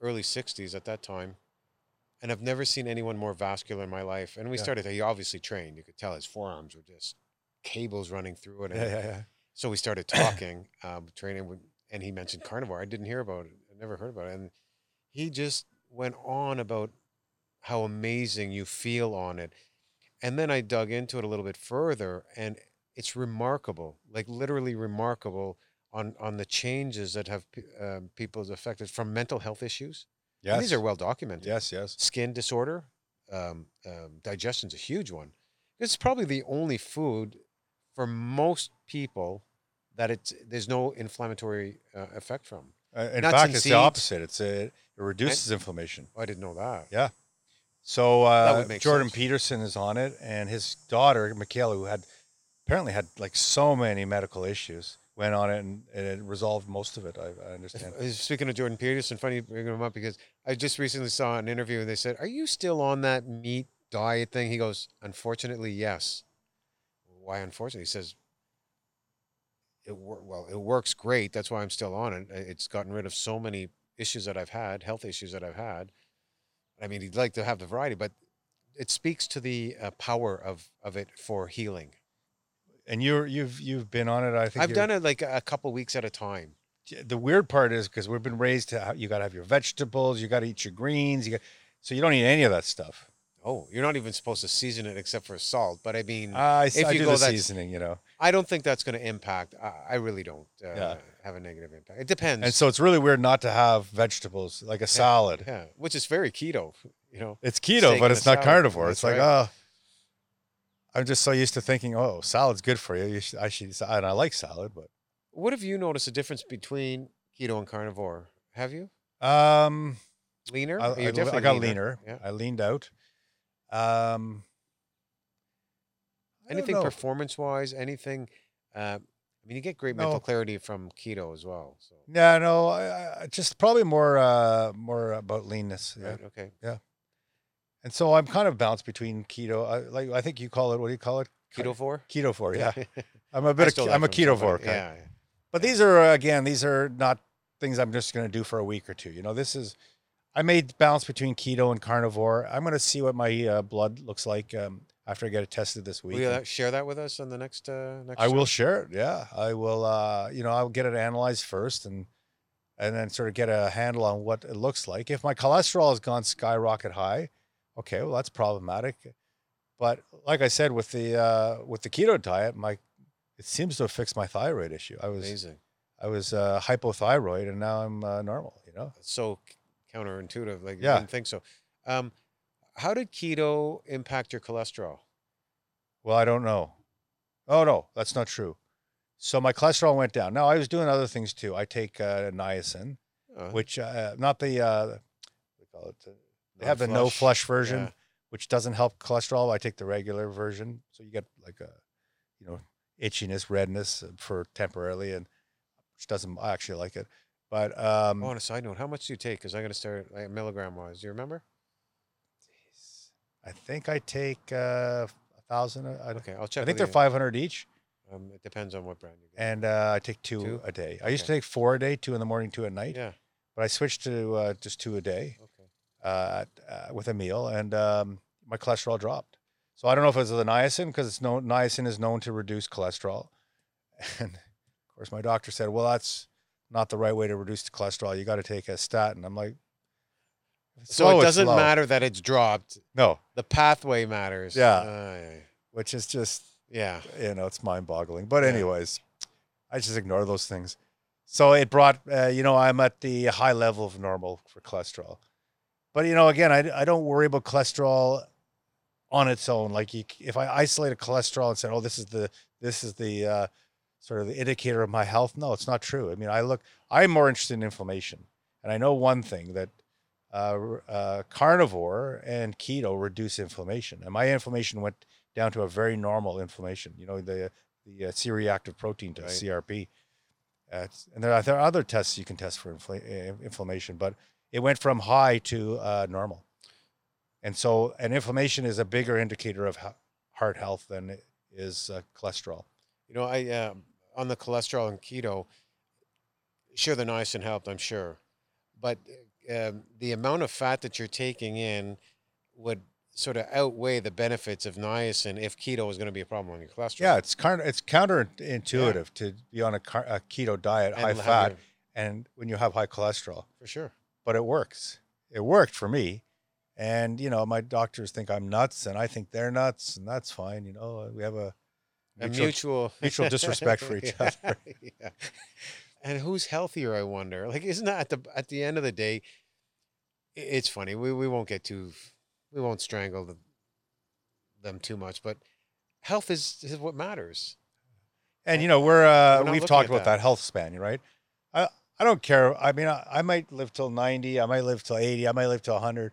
early '60s at that time, and I've never seen anyone more vascular in my life. And we Yeah. started. He obviously trained. You could tell his forearms were just cables running through it. And yeah, yeah, yeah. So we started talking, um, training, and he mentioned carnivore. I didn't hear about it. I never heard about it. And he just went on about how amazing you feel on it. And then I dug into it a little bit further, and it's remarkable, like literally remarkable on on the changes that have um, people's affected from mental health issues. And Yes. These are well documented. yes, yes. Skin disorder, um, um, digestion's a huge one. It's probably the only food for most people that it's there's no inflammatory uh, effect from. Uh, in Nuts fact, and it's seeds. the opposite. It's a, it reduces inflammation. Oh, I didn't know that. Yeah. So That uh, would make Jordan sense. Peterson is on it, and his daughter Mikhaila, who had apparently had like so many medical issues, went on it and, and it resolved most of it. I, I understand. Uh, Speaking of Jordan Peterson, funny you bring him up because I just recently saw an interview and they said, "Are you still on that meat diet thing?" He goes, "Unfortunately, yes." Why unfortunately? He says, "It wor- well, it works great. That's why I'm still on it. Uh, It's gotten rid of so many issues that I've had, health issues that I've had. I mean, he'd like to have the variety, but it speaks to the uh, power of of it for healing. And you're you've you've been on it. I think I've done it like a couple weeks at a time. the weird part is because we've been raised to you got to have your vegetables, you got to eat your greens, you got so you don't eat any of that stuff. Oh, you're not even supposed to season it except for salt. But I mean, I, s- If I you do go the seasoning, you know, I don't think that's going to impact. I, I really don't uh, Yeah. Have a negative impact. It depends. and so it's really weird not to have vegetables like a salad. yeah, which is very keto. You know, It's keto, but it's not salad. carnivore. That's it's like right. oh, I'm just so used to thinking, oh, salad's good for you. you should, I should, and I like salad, but what have you noticed a difference between keto and carnivore? Have you um, leaner? I, You're I, definitely I got leaner. Yeah. I leaned out. Um, Anything performance wise? Anything? Uh, I mean, you get great mental No. clarity from keto as well. So Yeah, no, I, I just probably more uh more about leanness. Yeah. right, okay. Yeah. And so I'm kind of bounced between keto. I, like I think you call it. What do you call it? Keto for? Keto for yeah. I'm a bit. Of, I'm a keto somebody. for. Yeah. But these are again, these are not things I'm just going to do for a week or two. You know, this is I made balance between keto and carnivore. I'm going to see what my uh, blood looks like um, after I get it tested this week. Will you uh, share that with us on the next uh, next? I show? will share it. Yeah, I will. Uh, you know, I'll get it analyzed first, and and then sort of get a handle on what it looks like. If my cholesterol has gone skyrocket high, okay, well that's problematic. But like I said, with the uh, with the keto diet, my it seems to have fixed my thyroid issue. I was Amazing. I was uh, hypothyroid, and now I'm uh, normal. You know, It's so counterintuitive. Like Yeah. you didn't think so. Um, how did keto impact your cholesterol? well I don't know. Oh no, that's not true. So my cholesterol went down. Now I was doing other things too. I take uh, niacin. Uh, which uh, not the uh, you call it? uh, They have the no non-flush. version, Yeah. which doesn't help cholesterol. I take the regular version, so you get like a, you know, itchiness, redness uh, for temporarily, and which doesn't. I actually like it, but um, oh, on a side note, how much do you take? Because I'm going to start like milligram wise. Do you remember? I think I take uh, a thousand. I, Okay, I'll check. I think they're five hundred each, Um, it depends on what brand you get. and uh, I take two, Two? a day. I used to take four a day, two in the morning, two at night, yeah. but I switched to uh, just two a day. Okay. uh, uh, with a meal, and um, my cholesterol dropped. So I don't know if it's the niacin because it's known niacin is known to reduce cholesterol, and of course my doctor said, "Well, that's not the right way to reduce the cholesterol. You got to take a statin." I'm like, "If it's So it doesn't low." matter that it's dropped. No, The pathway matters. Yeah. Uh, which is just yeah. you know it's mind-boggling. But Yeah. anyways, I just ignore those things. so it brought, uh, you know, I'm at the high level of normal for cholesterol. But, you know, again, I, I don't worry about cholesterol on its own. Like you, if I isolated cholesterol and said, oh, this is the, this is the uh, sort of the indicator of my health. No, it's not true. I mean, I look, I'm more interested in inflammation. And I know one thing that uh, uh, carnivore and keto reduce inflammation. And my inflammation went down to a very normal inflammation, you know, the, the uh, C-reactive protein test, CRP. Uh, and there are, there are other tests you can test for infl- uh, inflammation, but it went from high to uh, normal. And so, and inflammation is a bigger indicator of heart health than is uh, cholesterol. You know, I uh, on the cholesterol and keto, sure the niacin helped, I'm sure, but um, the amount of fat that you're taking in would sort of outweigh the benefits of niacin if keto is going to be a problem on your cholesterol. Yeah, it's kind of it's counterintuitive yeah. to be on a, a keto diet, and high fat, your... and when you have high cholesterol. For sure. But it works. It worked for me, and you know my doctors think I'm nuts, and I think they're nuts, and that's fine. You know we have a mutual a mutual, mutual disrespect for each yeah, other. Yeah. And who's healthier? I wonder. Like, isn't that at the at the end of the day? It's funny. We we won't get too we won't strangle the, them too much, but health is, is what matters. And you know, we're, uh, we're we've talked about that. that. health span, right? I I don't care. I mean, I, I might live till 90, I might live till 80, I might live till 100.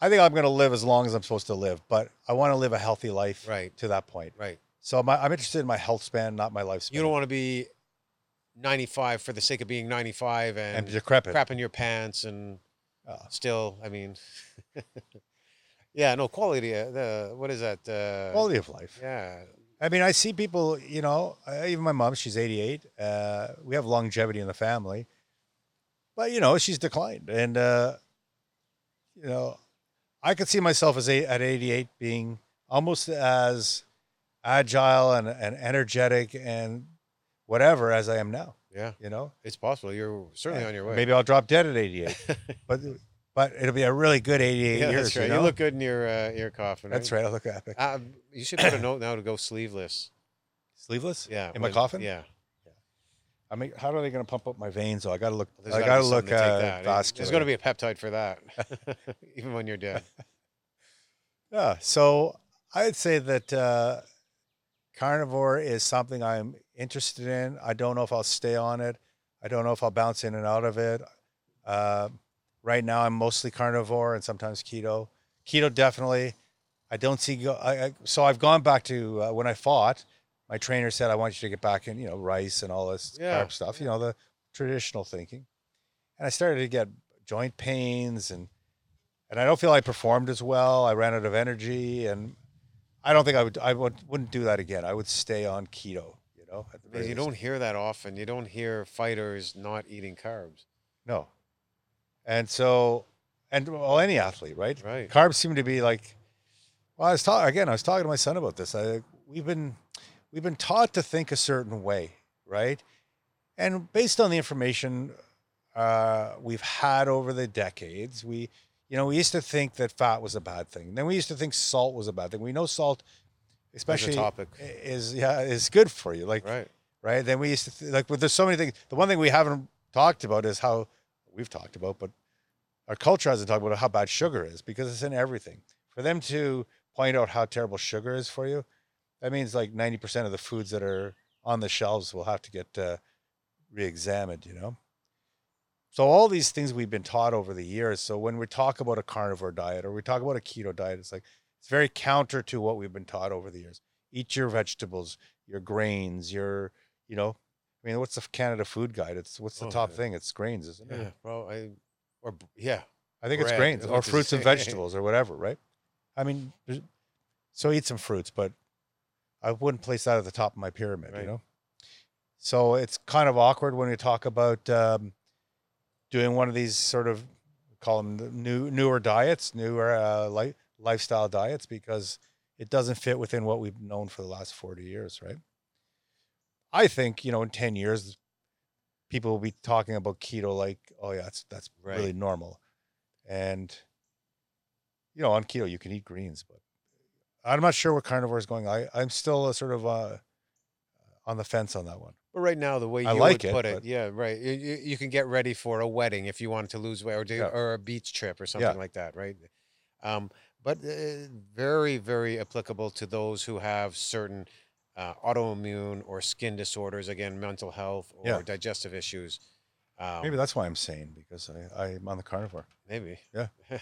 I think I'm going to live as long as I'm supposed to live, but I want to live a healthy life right. to that point. Right. So my, I'm interested in my health span, not my lifespan. You don't want to be 95 for the sake of being 95 and, and decrepit. crapping your pants and uh, still, I mean, yeah, no quality. Uh, the what is that? Uh, quality of life. Yeah. I mean, I see people. You know, even my mom. She's 88. Uh, we have longevity in the family, but you know, she's declined, and uh, you know, I could see myself as a, at 88 being almost as agile and, and energetic and whatever as I am now. Yeah, you know, it's possible. You're certainly yeah. on your way. Maybe I'll drop dead at 88, but but it'll be a really good 88 yeah, years. That's right. You, know? you, look good in your uh, your coffin. Right? That's right. I look epic. Uh, you should put a note now to go sleeveless. Sleeveless? Yeah. In my coffin? Yeah. I mean, how are they going to pump up my veins? So I got to look. There's I got to look uh, vascular. There's going to be a peptide for that, even when you're dead. yeah. So I'd say that uh, carnivore is something I'm interested in. I don't know if I'll stay on it. I don't know if I'll bounce in and out of it. Uh, right now, I'm mostly carnivore and sometimes keto. Keto definitely. I don't see go. I, I, so I've gone back to uh, when I fought. My trainer said I want you to get back in, you know, rice and all this yeah. carb stuff. You know, the traditional thinking. And I started to get joint pains and and I don't feel I performed as well. I ran out of energy, and I don't think I would. I would, wouldn't do that again. I would stay on keto know. you don't hear that often. You don't hear fighters not eating carbs. No. And so, and well, any athlete, right? Right. Carbs seem to be like. Well, I was talking again. I was talking to my son about this. I, we've been we've been taught to think a certain way, right? And based on the information uh, we've had over the decades, we you know we used to think that fat was a bad thing. Then we used to think salt was a bad thing. We know salt especially topic is yeah is good for you. Like right, right. Then we used to th- like, but there's so many things. The one thing we haven't talked about is how we've talked about, but our culture hasn't talked about how bad sugar is because it's in everything. For them to point out how terrible sugar is for you, that means like 90% of the foods that are on the shelves will have to get uh, re-examined. You know. So all these things we've been taught over the years. So when we talk about a carnivore diet or we talk about a keto diet, it's like it's very counter to what we've been taught over the years. Eat your vegetables, your grains, your, you know, I mean, what's the Canada Food Guide? It's what's the oh, top yeah. thing? It's grains, isn't it? Yeah, well, I or yeah, I think bread, it's grains or fruits and vegetables or whatever, right? I mean, so eat some fruits, but I wouldn't place that at the top of my pyramid, right. you know. So it's kind of awkward when we talk about um, doing one of these sort of call them the new newer diets, newer uh, light lifestyle diets because it doesn't fit within what we've known for the last 40 years, right? I think, you know, in 10 years, people will be talking about keto like, oh, yeah, that's, that's right. really normal. And, you know, on keto, you can eat greens, but I'm not sure where carnivore is going. I, I'm still a sort of uh, on the fence on that one. But right now, the way you I like would it, put it, yeah, right. You, you, you can get ready for a wedding if you wanted to lose weight, or do, Yeah. or a beach trip, or something like that, right? Um, but uh, very, very applicable to those who have certain uh, autoimmune or skin disorders, again, mental health or Yeah. digestive issues. Um, Maybe that's why I'm sane because I, I'm on the carnivore. maybe. Yeah.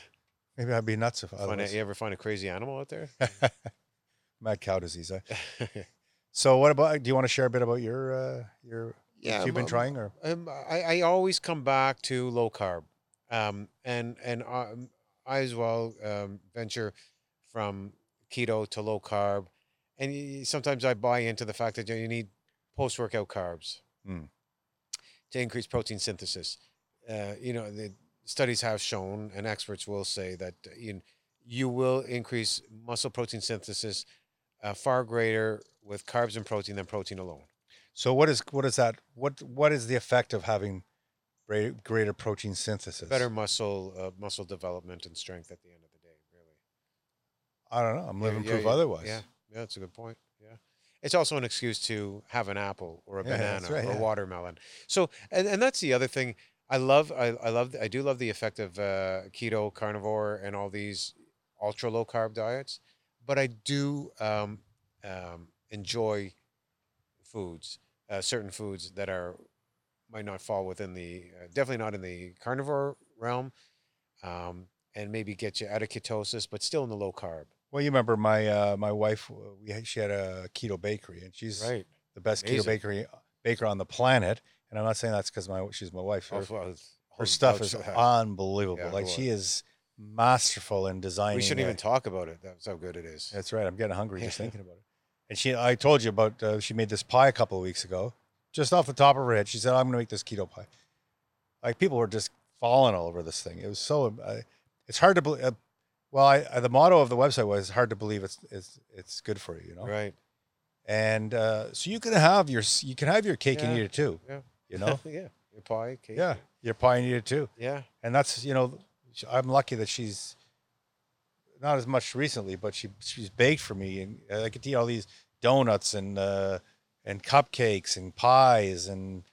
maybe I'd be nuts if Find a, otherwise. you ever find a crazy animal out there? Mad cow disease. Eh? So what about? Do you want to share a bit about your uh, your yeah, you've been um, trying or Um, I, I always come back to low carb, um, and and um, I as well um, venture from keto to low carb, and sometimes I buy into the fact that you need post workout carbs Mm. to increase protein synthesis. Uh, you know, the studies have shown, and experts will say that uh, you you will increase muscle protein synthesis uh, far greater with carbs and protein than protein alone. so? What is what is that? What what is the effect of having greater, greater protein synthesis? better muscle uh, muscle development and strength at the end of the day really. I don't know. I'm living yeah, proof yeah, otherwise. yeah. Yeah that's a good point. Yeah. It's also an excuse to have an apple or a banana right, or watermelon. So and, and that's the other thing. I love i, I love i do love the effect of uh, keto carnivore and all these ultra low carb diets but i do um, um, enjoy foods uh, certain foods that are might not fall within the uh, definitely not in the carnivore realm um, and maybe get you out of ketosis but still in the low carb Well, you remember my uh, my wife? uh, We had, she had a keto bakery, and she's right the best keto bakery baker on the planet. And I'm not saying that's because my she's my wife. Her, Oh, well, her stuff is unbelievable. Yeah, like she is masterful in designing. we shouldn't uh, even talk about it that's how good it is That's right. I'm getting hungry just thinking about it. And she, I told you about. Uh, she made this pie a couple of weeks ago, just off the top of her head. She said, "I'm going to make this keto pie." Like people were just falling all over this thing. It was so. Uh, it's hard to believe. Uh, well, I, I, the motto of the website was "Hard to believe it's it's it's good for you," you know. right And uh, so you can have your you can have your cake and eat it too. Yeah. You know. yeah your pie cake yeah, your pie and eat it too. yeah And that's you know, I'm lucky that she's not as much recently, but she she's baked for me, and I get to eat all these donuts and uh, and cupcakes and pies and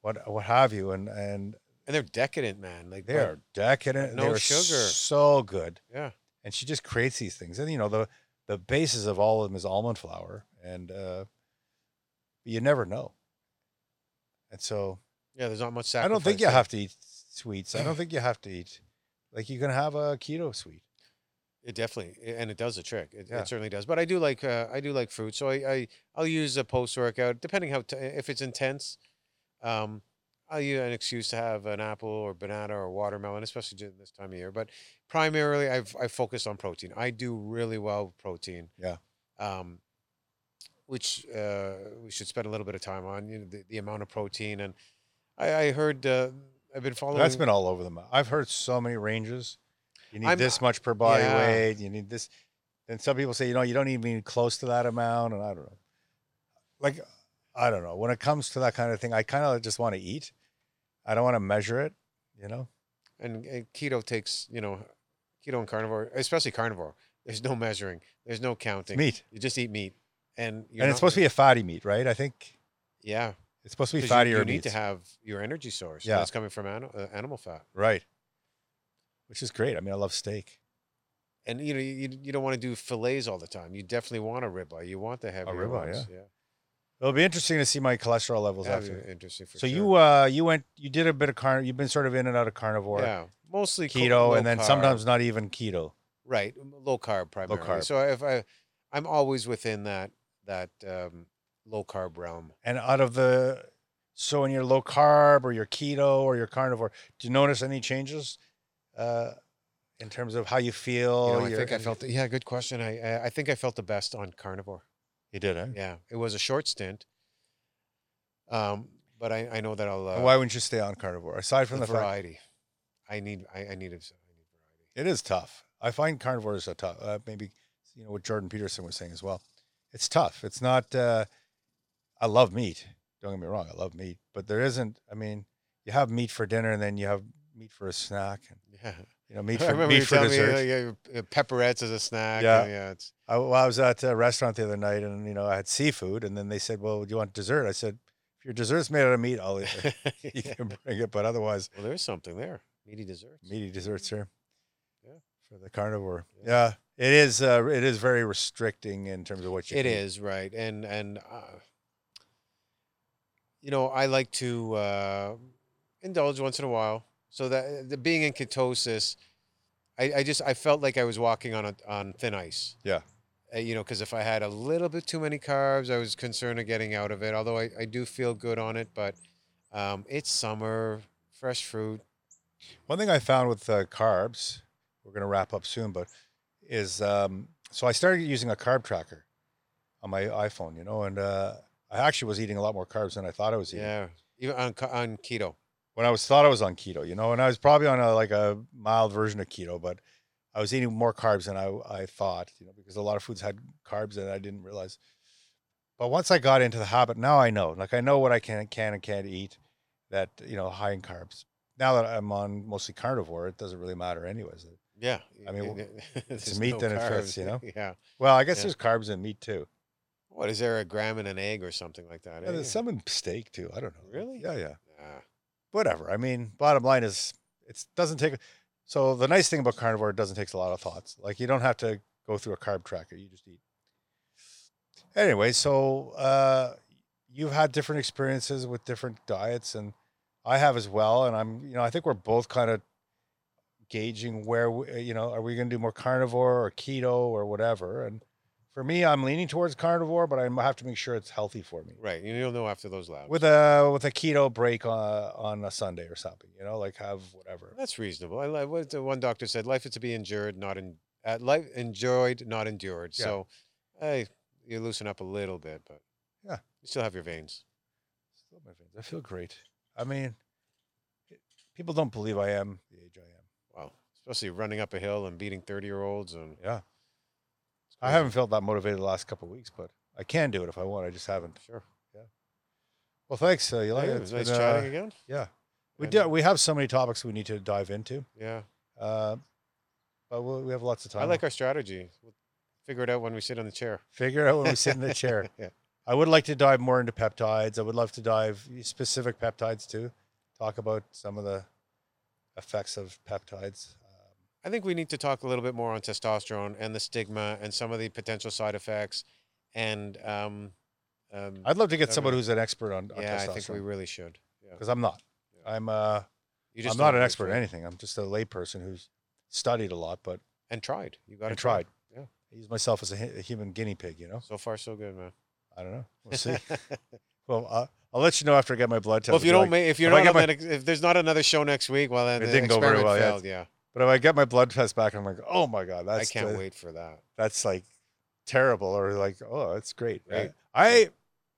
what what have you, and and and they're decadent man like they are decadent. no they are sugar. so good, yeah and she just creates these things, and you know the the basis of all of them is almond flour, and uh, you never know. And so yeah there's not much I don't think you there. have to eat sweets. I don't think you have to eat like you can have a keto sweet. It definitely, and it does a trick. It, Yeah. it certainly does. But I do like uh, I do like fruit, so I, I I'll use a post workout depending how t- if it's intense. Um, I'll use an excuse to have an apple or banana or watermelon, especially during this time of year. But primarily, I've I focus on protein. I do really well with protein. Yeah. Um, which uh, we should spend a little bit of time on. You know, the, the amount of protein, and I, I heard uh, I've been following. That's been all over the map. I've heard so many ranges. You need I'm- this much per body yeah. weight. You need this. And some people say, you know, you don't even need close to that amount. And I don't know. Like, I don't know. When it comes to that kind of thing, I kind of just want to eat. I don't want to measure it, you know? and, and keto takes you know keto and carnivore especially carnivore there's no measuring there's no counting meat. you just eat meat and you're and it's supposed to be a fatty meat, right? I think yeah it's supposed to be fattier you, you meats. need to have your energy source Yeah. that's coming from ani- uh, animal fat right. Which is great. I mean, I love steak. and you know you, you don't want to do fillets all the time you definitely want a ribeye you want the heavier ribeye, ones. yeah It'll be interesting to see my cholesterol levels That'd after. be interesting for So sure. you uh you went you did a bit of carn you've been sort of in and out of carnivore, yeah mostly keto, and then carb. sometimes not even keto. right low carb primarily Low carb. so if i i'm always within that that um, low carb realm And out of the so in your low carb or your keto or your carnivore, do you notice any changes uh in terms of how you feel? You know, I think I felt. Yeah, good question. I I- think I felt the best on carnivore. you did, huh? Yeah, it was a short stint. Um, but I, I know that I'll. Uh, why wouldn't you stay on carnivore? Aside from the the, fact variety? I need I, I need a, I need variety. it is tough. I find carnivore is a tough. Uh, maybe you know what Jordan Peterson was saying as well. It's tough. It's not. uh I love meat. Don't get me wrong. I love meat, but there isn't. I mean, you have meat for dinner, and then you have meat for a snack, and Yeah, you know, meat I for remember meat you for telling me dessert. uh, yeah, pepperettes as a snack. Yeah. and yeah. It's I, well, I was at a restaurant the other night, and you know, I had seafood, and then they said, "Well, do you want dessert?" I said, "If your dessert's made out of meat, I'll eat it. you Yeah. can bring it, but otherwise, Well, there's something there. Meaty desserts. meaty desserts here. Yeah. For the carnivore. Yeah. Yeah. It is. Uh, it is very restricting in terms of what you. It is right, and and uh, you know I like to uh, indulge once in a while. So that the being in ketosis, I, I just I felt like I was walking on a, on thin ice. Yeah. Uh, you know, because if I had a little bit too many carbs, I was concerned of getting out of it. Although I, I do feel good on it, but um, it's summer, fresh fruit. One thing I found with uh, carbs, we're going to wrap up soon, but is um, so I started using a carb tracker on my iPhone, you know, and uh, I actually was eating a lot more carbs than I thought I was eating. Yeah, even on on keto. When I was thought I was on keto, you know, and I was probably on a like a mild version of keto, but I was eating more carbs than I, I thought, you know, because a lot of foods had carbs and I didn't realize. But once I got into the habit, now I know, like I know what I can can and can't eat that, you know, high in carbs. Now that I'm on mostly carnivore, it doesn't really matter anyways. Yeah, I mean, it's meat, then it fits, you know? Yeah. Well, I guess Yeah. there's carbs in meat too. What is there a gram in an egg or something like that? Yeah, eh? there's some in steak too. I don't know. Really? Yeah, yeah. Whatever. I mean, bottom line is it doesn't take so the nice thing about carnivore it doesn't take a lot of thoughts. Like you don't have to go through a carb tracker. You just eat. Anyway, so uh you've had different experiences with different diets and I have as well and I'm you know, I think we're both kind of gauging where we, you know, are we going to do more carnivore or keto or whatever and for me, I'm leaning towards carnivore, but I have to make sure it's healthy for me. Right. You- You'll know after those labs. With a with a keto break on on a Sunday or something, you know, like have whatever. That's reasonable. I like what the one doctor said: life is to be endured, not in uh, life enjoyed, not endured. Yeah. So, hey, you loosen up a little bit, but Yeah. you still have your veins. Still my veins. I feel great. I mean, it- people don't believe I am the age I am. Wow. Especially running up a hill and beating thirty-year-olds and Yeah, I haven't felt that motivated the last couple of weeks, but I can do it if I want. I just haven't. Sure. Yeah. Well, thanks. Uh, you like it? it was It's nice been, uh, chatting again. Yeah, we do. We have so many topics we need to dive into, Yeah. uh, but we'll, we have lots of time. I like our strategy. We'll figure it out when we sit on the chair. figure it out when we sit in the chair. Yeah. I would like to dive more into peptides. I would love to dive specific peptides too. Talk about some of the effects of peptides. I think we need to talk a little bit more on testosterone and the stigma and some of the potential side effects. And um, um, I'd love to get someone don't- who's an expert on, on yeah, I think we really should. Yeah. because I'm not. Yeah. I'm uh, You I'm don't an expert in anything. I'm just a layperson who's studied a lot, but and tried. You got to tried. Yeah. I use myself as a, a human guinea pig. You know, So far, so good, man. I don't know. We'll see. well, uh, I'll let you know after I get my blood test. well, if you don't like- make, if you're not, my- if there's not another show next week, well then It the didn't go very well, yeah. Yeah, but if I get my blood test back, I'm like, oh my god, that's I can't the- wait for that. that's like terrible or like oh that's great Right. i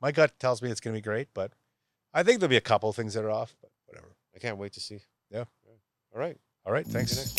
my gut tells me it's going to be great but i think there'll be a couple things that are off but whatever I can't wait to see. Yeah. All right. all right thanks.